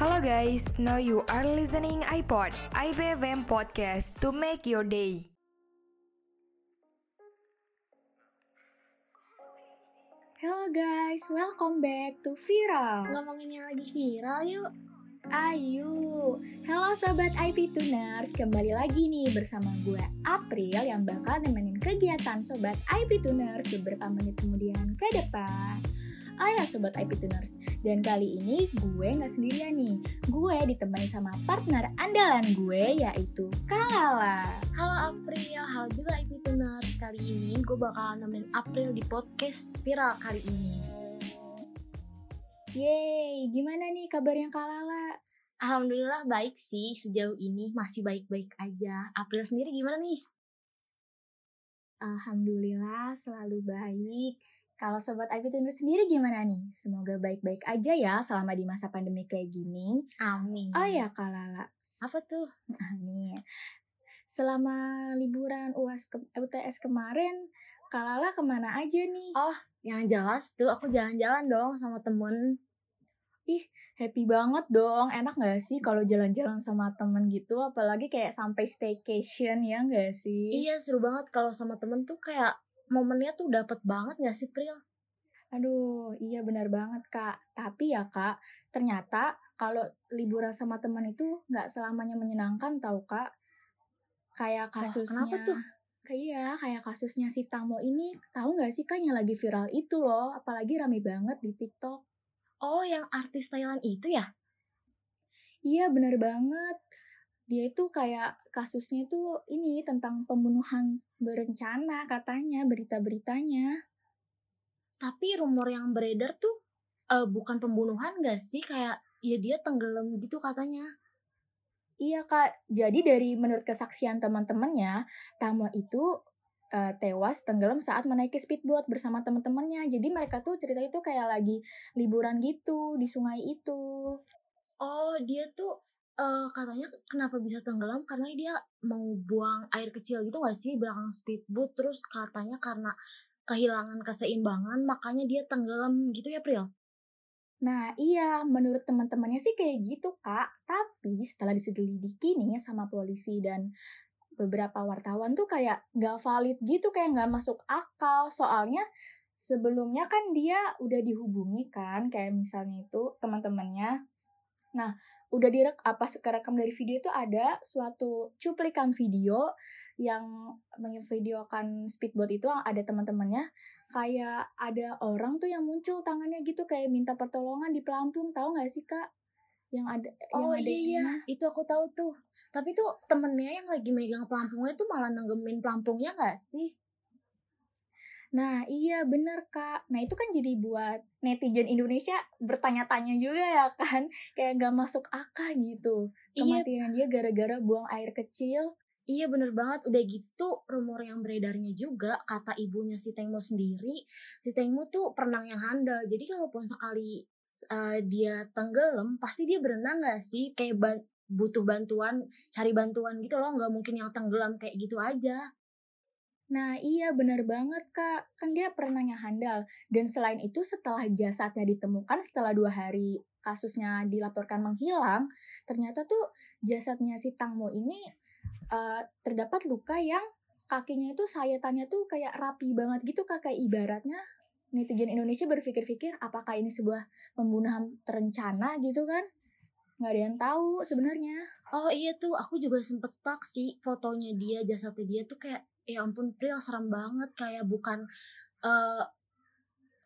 Hello guys, now you are listening iPod, IBFM podcast to make your day. Hello guys, welcome back to Viral. Ngomongin yang lagi viral yuk. Ayo, halo sobat IP Tuners, kembali lagi nih bersama gue April yang bakal nemenin kegiatan sobat IP Tuners beberapa menit kemudian ke depan. Ayo sobat IP Tuners, dan kali ini gue nggak sendirian nih, gue ditemani sama partner andalan gue yaitu Kalala. Halo April, halo juga IP Tuners. Kali ini gue bakal nemenin April di podcast viral kali ini. Yeay, gimana nih kabarnya Kalala? Alhamdulillah baik sih sejauh ini masih baik-baik aja. April sendiri gimana nih? Alhamdulillah selalu baik. Kalau sobat IP Tuners sendiri gimana nih? Semoga baik-baik aja ya selama di masa pandemi kayak gini. Amin. Oh ya Kak Lala. Apa tuh? Amin. Selama liburan UAS ke, UTS kemarin, Kak Lala ke mana aja nih? Oh, yang jelas tuh aku jalan-jalan dong sama temen. Happy banget dong. Enak gak sih kalau jalan-jalan sama temen gitu? Apalagi kayak sampai staycation ya gak sih? Iya seru banget kalau sama temen tuh kayak momennya tuh dapet banget gak sih Pril? Aduh, iya benar banget kak. Tapi ya kak, ternyata kalau liburan sama teman itu nggak selamanya menyenangkan tau kak. Kayak kasusnya. kenapa tuh? Kayak iya, kayak kasusnya si Tamo ini, tahu nggak sih kan yang lagi viral itu loh, apalagi rame banget di TikTok. Oh yang artis Thailand itu ya? Iya benar banget. Dia itu kayak kasusnya itu ini tentang pembunuhan berencana katanya berita-beritanya. Tapi rumor yang beredar tuh eh, bukan pembunuhan gak sih? Kayak ya dia tenggelam gitu katanya. Iya kak, jadi dari menurut kesaksian teman-temannya, Tamo itu eh, tewas tenggelam saat menaiki speedboat bersama teman-temannya. Jadi mereka tuh cerita itu kayak lagi liburan gitu di sungai itu. Oh dia tuh eh, katanya kenapa bisa tenggelam karena dia mau buang air kecil gitu gak sih belakang speedboat terus katanya karena kehilangan keseimbangan makanya dia tenggelam gitu ya Pril. Nah iya, menurut teman-temannya sih kayak gitu kak. Tapi setelah diselidiki nih sama polisi dan beberapa wartawan tuh kayak nggak valid gitu, kayak nggak masuk akal. Soalnya sebelumnya kan dia udah dihubungi kan, kayak misalnya itu teman-temannya. Nah, udah direk apa kerekam dari video itu ada suatu cuplikan video yang memvideokan speedboat itu ada teman-temannya kayak ada orang tuh yang muncul tangannya gitu kayak minta pertolongan di pelampung tahu nggak sih kak yang ada yang Oh ada iya, iya, ini. itu aku tahu tuh. Tapi tuh temennya yang lagi megang pelampungnya tuh malah nenggemin pelampungnya gak sih? Nah iya bener kak nah itu kan jadi buat netizen Indonesia bertanya-tanya juga ya kan kayak nggak masuk akal gitu Iya. kematian dia gara-gara buang air kecil Iya bener banget, udah gitu tuh rumor yang beredarnya juga kata ibunya si Tengmo sendiri, si Tengmo tuh perenang yang handal. Jadi kalaupun sekali uh, dia tenggelam, pasti dia berenang gak sih? Kayak ban- butuh bantuan, cari bantuan gitu loh, nggak mungkin yang tenggelam kayak gitu aja. Nah iya bener banget kak, kan dia perenangnya handal. Dan selain itu setelah jasadnya ditemukan setelah dua hari kasusnya dilaporkan menghilang, ternyata tuh jasadnya si Tangmo ini eh, terdapat luka yang kakinya itu sayatannya tuh kayak rapi banget gitu kak, kayak ibaratnya netizen Indonesia berpikir-pikir apakah ini sebuah pembunuhan terencana gitu kan? Nggak ada yang tahu sebenarnya. Oh iya tuh, aku juga sempet stuck sih fotonya dia, jasadnya dia tuh kayak, ya ampun Pril serem banget, kayak bukan eh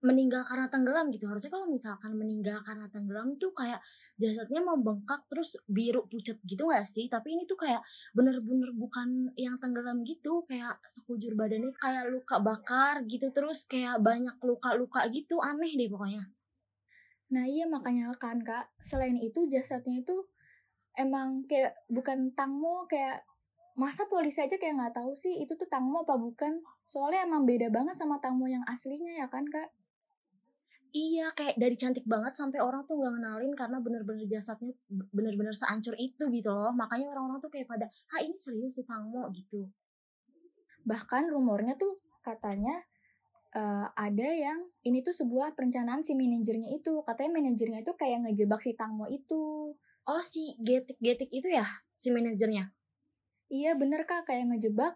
meninggal karena tenggelam gitu. Harusnya kalau misalkan meninggal karena tenggelam tuh kayak jasadnya mau bengkak terus biru pucat gitu gak sih? Tapi ini tuh kayak bener-bener bukan yang tenggelam gitu, kayak sekujur badannya kayak luka bakar gitu terus kayak banyak luka-luka gitu, aneh deh pokoknya. Nah iya makanya kan kak, selain itu jasadnya itu emang kayak bukan tangmo kayak masa polisi aja kayak nggak tahu sih itu tuh tangmo apa bukan? Soalnya emang beda banget sama tangmo yang aslinya ya kan kak? Iya, kayak dari cantik banget sampai orang tuh gak ngenalin karena bener-bener jasadnya bener-bener seancur itu gitu loh. Makanya orang-orang tuh kayak pada, ha ini serius si Tangmo gitu. Bahkan rumornya tuh katanya eh, ada yang ini tuh sebuah perencanaan si manajernya itu. Katanya manajernya itu kayak ngejebak si Tangmo itu. Oh si getik-getik itu ya si manajernya. Iya bener kak kayak ngejebak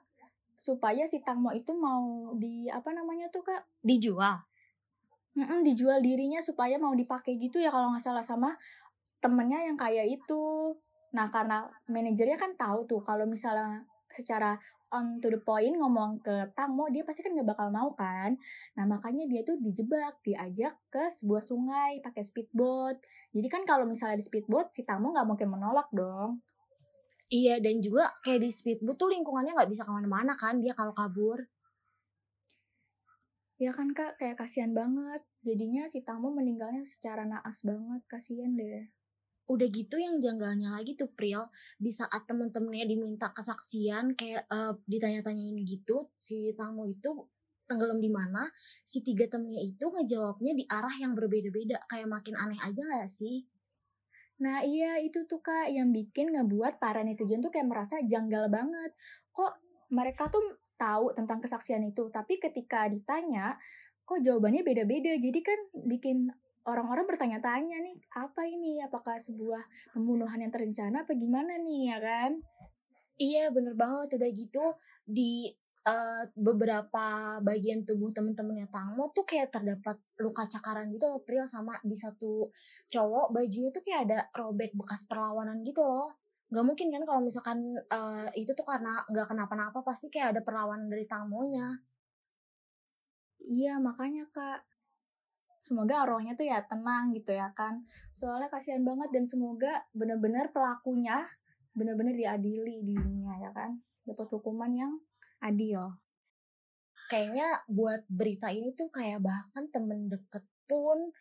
supaya si Tangmo itu mau di apa namanya tuh kak Dijual. Mm-mm, dijual dirinya supaya mau dipakai gitu ya kalau nggak salah sama temennya yang kayak itu. Nah karena manajernya kan tahu tuh kalau misalnya secara on to the point ngomong ke Tangmo dia pasti kan nggak bakal mau kan. Nah makanya dia tuh dijebak diajak ke sebuah sungai pakai speedboat. Jadi kan kalau misalnya di speedboat si Tangmo nggak mungkin menolak dong. Iya dan juga kayak di speedboat tuh lingkungannya nggak bisa ke mana-mana kan dia kalau kabur. Ya kan kak kayak kasihan banget. Jadinya si Tangmo meninggalnya secara naas banget kasihan deh. Udah gitu yang janggalnya lagi tuh Pril di saat temen-temennya diminta kesaksian kayak eh, ditanya-tanyain gitu si tamu itu tenggelam di mana si tiga temennya itu ngejawabnya di arah yang berbeda-beda kayak makin aneh aja gak sih? Nah iya itu tuh kak yang bikin ngebuat para netizen tuh kayak merasa janggal banget. Kok mereka tuh tahu tentang kesaksian itu, tapi ketika ditanya, kok jawabannya beda-beda. Jadi kan bikin orang-orang bertanya-tanya nih, apa ini? Apakah sebuah pembunuhan yang terencana apa gimana nih ya kan? Iya bener banget udah gitu di eh, beberapa bagian tubuh temen-temennya Tangmo tuh kayak terdapat luka cakaran gitu loh Pril sama di satu cowok bajunya tuh kayak ada robek bekas perlawanan gitu loh nggak mungkin kan kalau misalkan eh, itu tuh karena nggak kenapa-napa pasti kayak ada perlawanan dari Tangmonya Iya makanya kak. Semoga arwahnya tuh ya tenang gitu ya kan. Soalnya kasihan banget dan semoga benar-benar pelakunya benar-benar diadili di dunia ya kan. Dapat hukuman yang adil. kayaknya buat berita ini tuh kayak bahkan temen deket pun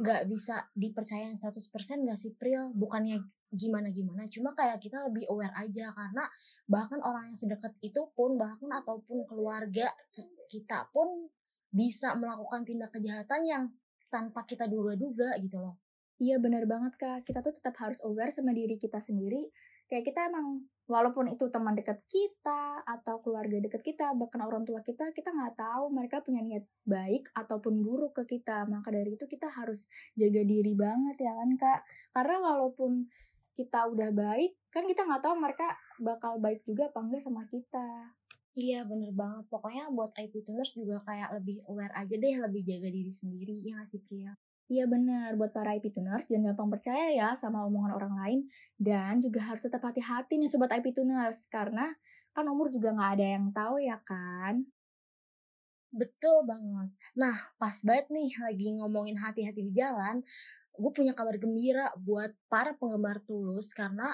nggak bisa dipercaya 100% gak sih Pril bukannya gimana-gimana cuma kayak kita lebih aware aja karena bahkan orang yang sedekat itu pun bahkan ataupun keluarga ki- kita pun bisa melakukan tindak kejahatan yang tanpa kita duga-duga gitu loh Iya benar banget kak. Kita tuh tetap harus aware sama diri kita sendiri. Kayak kita emang walaupun itu teman dekat kita atau keluarga dekat kita bahkan orang tua kita kita nggak tahu mereka punya niat baik ataupun buruk ke kita. Maka dari itu kita harus jaga diri banget ya kan kak. Karena walaupun kita udah baik kan kita nggak tahu mereka bakal baik juga apa enggak sama kita. Iya bener banget pokoknya buat IP tuners juga kayak lebih aware aja deh lebih jaga diri sendiri ya gak sih Pril Iya benar, buat para IP Tuners jangan gampang percaya ya sama omongan orang lain dan juga harus tetap hati-hati nih sobat IP Tuners karena kan umur juga nggak ada yang tahu ya kan. Betul banget. Nah, pas banget nih lagi ngomongin hati-hati di jalan, gue punya kabar gembira buat para penggemar Tulus karena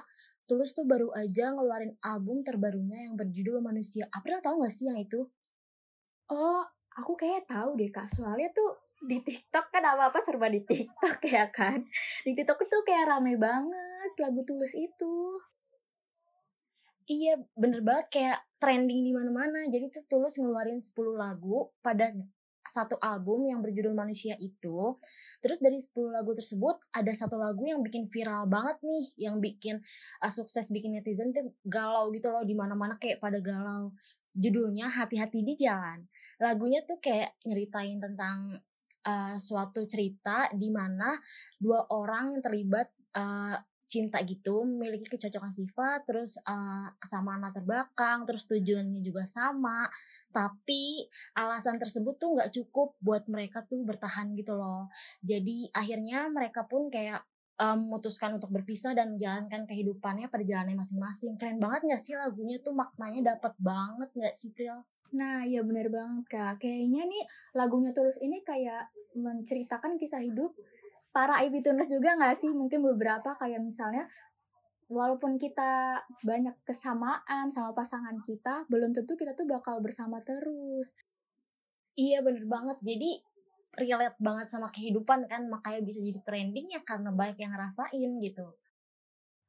Tulus tuh baru aja ngeluarin album terbarunya yang berjudul Manusia. April tahu gak sih yang itu? Oh, aku kayak tahu deh kak soalnya tuh di TikTok kan apa-apa serba di TikTok ya kan. Di TikTok tuh kayak rame banget lagu Tulus itu. Iya, bener banget kayak trending di mana-mana. Jadi tuh Tulus ngeluarin 10 lagu pada satu album yang berjudul Manusia itu. Terus dari 10 lagu tersebut ada satu lagu yang bikin viral banget nih, yang bikin uh, sukses bikin netizen tuh galau gitu loh di mana-mana kayak pada galau. Judulnya Hati-hati di Jalan. Lagunya tuh kayak nyeritain tentang uh, suatu cerita di mana dua orang yang terlibat uh, cinta gitu memiliki kecocokan sifat terus uh, kesamaan latar belakang terus tujuannya juga sama tapi alasan tersebut tuh nggak cukup buat mereka tuh bertahan gitu loh jadi akhirnya mereka pun kayak um, memutuskan untuk berpisah dan menjalankan kehidupannya pada jalannya masing-masing keren banget nggak sih lagunya tuh maknanya dapat banget nggak sih Pril? Nah, iya bener banget kak. Kayaknya nih lagunya Tulus ini kayak menceritakan kisah hidup para IP tuners juga nggak sih? Mungkin beberapa kayak misalnya walaupun kita banyak kesamaan sama pasangan kita, belum tentu kita tuh bakal bersama terus. Iya bener banget jadi relate banget sama kehidupan kan makanya bisa jadi trending ya karena banyak yang ngerasain gitu.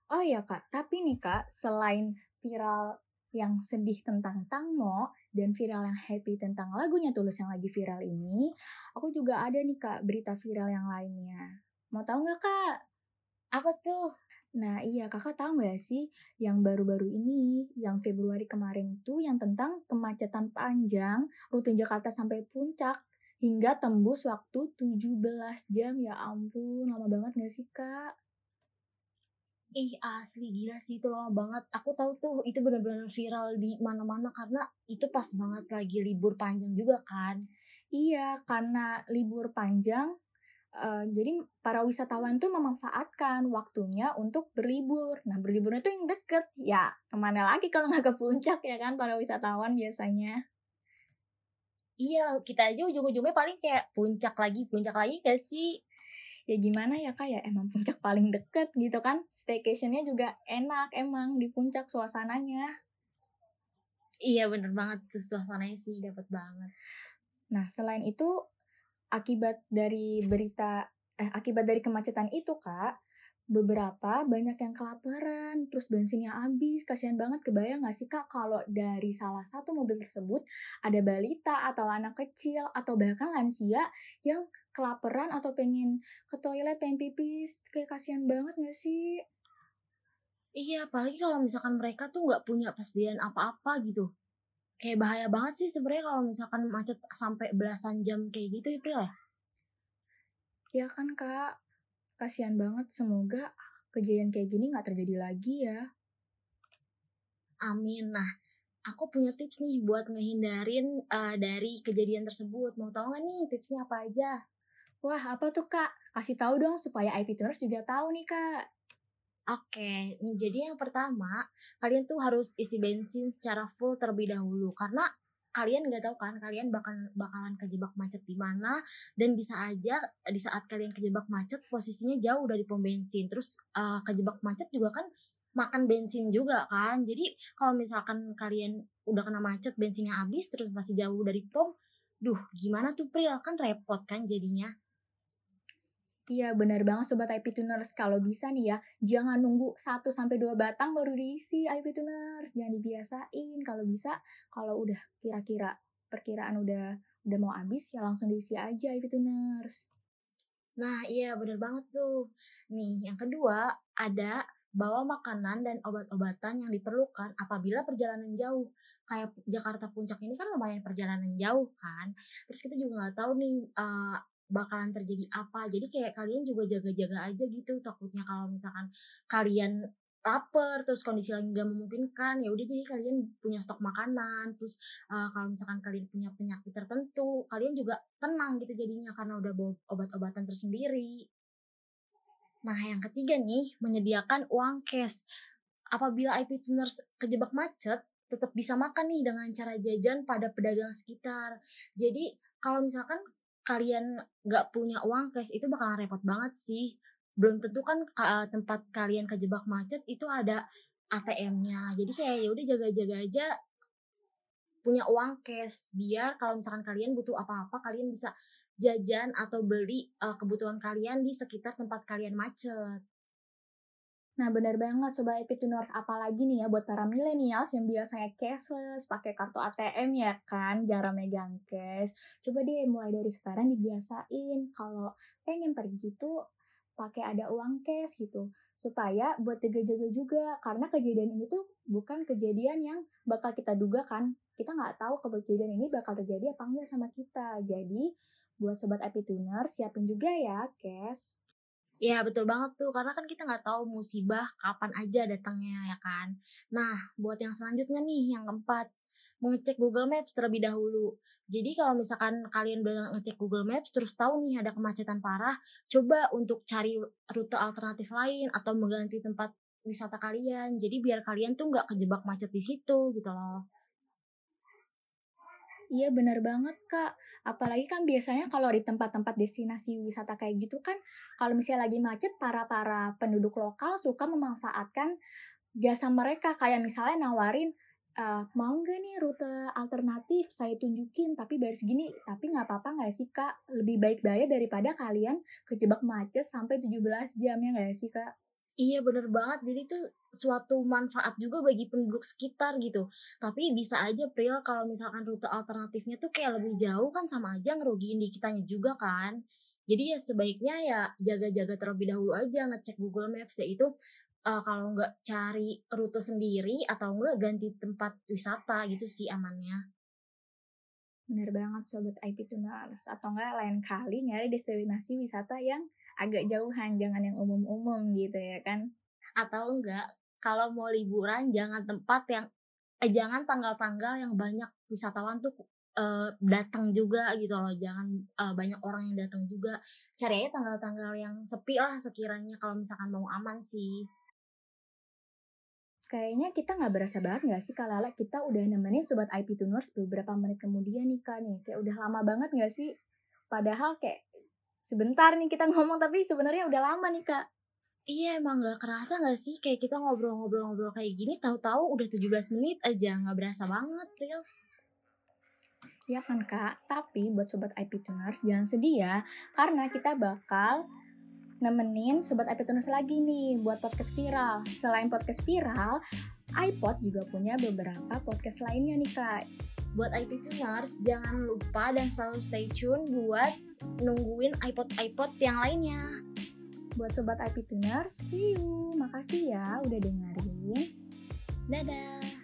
Oh iya kak, tapi nih kak, selain viral yang sedih tentang Tangmo dan viral yang happy tentang lagunya Tulus yang lagi viral ini, aku juga ada nih kak berita viral yang lainnya. Mau tahu nggak kak? Apa tuh? Nah iya kakak tahu nggak sih yang baru-baru ini, yang Februari kemarin tuh yang tentang kemacetan panjang rute Jakarta sampai puncak hingga tembus waktu 17 jam. Ya ampun, lama banget gak sih, Kak? Ih asli gila sih itu lama banget. Aku tahu tuh itu benar-benar viral di mana-mana karena itu pas banget lagi libur panjang juga kan. Iya, karena libur panjang, uh, jadi para wisatawan tuh memanfaatkan waktunya untuk berlibur. Nah, berliburnya tuh yang deket. Ya, ke mana lagi kalau nggak ke puncak ya kan para wisatawan biasanya. Iya, kita aja ujung-ujungnya paling kayak puncak lagi, puncak lagi gak sih? Ya gimana ya kak? Ya emang puncak paling deket gitu kan. Staycationnya juga enak emang di puncak suasananya. Iya bener banget. Tuh suasananya sih dapat banget. Nah selain itu akibat dari berita eh akibat dari kemacetan itu kak beberapa banyak yang kelaparan, terus bensinnya habis, kasihan banget kebayang gak sih kak kalau dari salah satu mobil tersebut ada balita atau anak kecil atau bahkan lansia yang kelaparan atau pengen ke toilet, pengen pipis, kayak kasihan banget gak sih? Iya, apalagi kalau misalkan mereka tuh nggak punya persediaan apa-apa gitu. Kayak bahaya banget sih sebenarnya kalau misalkan macet sampai belasan jam kayak gitu April ya. Ya kan kak, kasihan banget semoga kejadian kayak gini nggak terjadi lagi ya. Amin. Nah aku punya tips nih buat ngehindarin uh, dari kejadian tersebut. Mau tahu nggak nih tipsnya apa aja? Wah apa tuh kak? Kasih tahu dong supaya IP tuners juga tahu nih kak. Oke, nih jadi yang pertama, kalian tuh harus isi bensin secara full terlebih dahulu. Karena kalian nggak tahu kan kalian bakal bakalan kejebak macet di mana dan bisa aja di saat kalian kejebak macet posisinya jauh dari pom bensin. Terus uh, kejebak macet juga kan makan bensin juga kan. Jadi kalau misalkan kalian udah kena macet bensinnya habis terus masih jauh dari pom duh gimana tuh Pril? Kan repot kan jadinya Iya benar banget Sobat IP Tuners. Kalau bisa nih ya, jangan nunggu 1 sampai dua batang baru diisi IP Tuners. Jangan dibiasain. Kalau bisa, kalau udah kira-kira perkiraan udah udah mau habis ya langsung diisi aja IP Tuners. Nah iya benar banget tuh. Nih yang kedua ada bawa makanan dan obat-obatan yang diperlukan apabila perjalanan jauh. Kayak Jakarta Puncak ini kan lumayan perjalanan jauh kan. Terus kita juga nggak tahu nih uh, bakalan terjadi apa. Jadi kayak kalian juga jaga-jaga aja gitu takutnya kalau misalkan kalian lapar terus kondisi lagi nggak memungkinkan ya udah jadi kalian punya stok makanan terus uh, kalau misalkan kalian punya penyakit tertentu kalian juga tenang gitu jadinya karena udah bawa obat-obatan tersendiri. Nah yang ketiga nih menyediakan uang cash. Apabila IP tuners kejebak macet tetap bisa makan nih dengan cara jajan pada pedagang sekitar. Jadi kalau misalkan kalian nggak punya uang cash itu bakalan repot banget sih. Belum tentu kan tempat kalian kejebak macet itu ada ATM-nya jadi kayak ya udah jaga-jaga aja punya uang cash. Biar kalau misalkan kalian butuh apa-apa kalian bisa jajan atau beli uh, kebutuhan kalian di sekitar tempat kalian macet. Nah benar banget Sobat Epituners apalagi nih ya buat para millennials yang biasanya cashless, pakai kartu ATM ya kan, jarang megang cash. Coba deh mulai dari sekarang dibiasain kalau pengen pergi tuh pakai ada uang cash gitu. Supaya buat jaga-jaga juga, karena kejadian ini tuh bukan kejadian yang bakal kita duga kan. Kita nggak tahu kejadian ini bakal terjadi apa enggak sama kita. Jadi buat Sobat Epituners siapin juga ya cash. Ya betul banget tuh karena kan kita nggak tahu musibah kapan aja datangnya ya kan. Nah buat yang selanjutnya nih yang keempat mengecek Google Maps terlebih dahulu. Jadi kalau misalkan kalian udah ngecek Google Maps terus tahu nih ada kemacetan parah, coba untuk cari rute alternatif lain atau mengganti tempat wisata kalian. Jadi biar kalian tuh nggak kejebak macet di situ gitu loh. Iya benar banget kak. Apalagi kan biasanya kalau di tempat-tempat destinasi wisata kayak gitu kan, kalau misalnya lagi macet, para-para penduduk lokal suka memanfaatkan jasa mereka. Kayak misalnya nawarin, uh, mau nggak nih rute alternatif saya tunjukin tapi bayar segini tapi nggak apa-apa nggak sih kak lebih baik bayar daripada kalian kejebak macet sampai 17 jam ya nggak sih kak Iya bener banget, jadi itu suatu manfaat juga bagi penduduk sekitar gitu. Tapi bisa aja Pril kalau misalkan rute alternatifnya tuh kayak lebih jauh kan sama aja ngerugiin di kitanya juga kan. Jadi ya sebaiknya ya jaga-jaga terlebih dahulu aja ngecek Google Maps ya itu uh, kalau nggak cari rute sendiri atau enggak ganti tempat wisata gitu sih amannya. Bener banget Sobat IP Tuners. Atau enggak lain kali nyari destinasi wisata yang agak jauhan, jangan yang umum-umum gitu ya kan. Atau enggak, kalau mau liburan jangan tempat yang eh, jangan tanggal-tanggal yang banyak wisatawan tuh uh, datang juga gitu loh jangan uh, banyak orang yang datang juga cari aja tanggal-tanggal yang sepi lah sekiranya kalau misalkan mau aman sih Kayaknya kita nggak berasa banget nggak sih kalau kita udah nemenin Sobat IP Tuners beberapa menit kemudian nih Kak nih. Kayak udah lama banget nggak sih? Padahal kayak sebentar nih kita ngomong tapi sebenarnya udah lama nih Kak. Iya emang gak kerasa gak sih kayak kita ngobrol-ngobrol-ngobrol kayak gini tahu-tahu udah 17 menit aja nggak berasa banget real. Ya kan kak, tapi buat sobat IP Tuners jangan sedih ya karena kita bakal nemenin Sobat iPod lagi nih buat podcast viral. Selain podcast viral, iPod juga punya beberapa podcast lainnya nih Kak. Buat IP Tuners, jangan lupa dan selalu stay tune buat nungguin iPod-iPod yang lainnya. Buat Sobat IP Tuners, see you. Makasih ya udah dengerin. Dadah.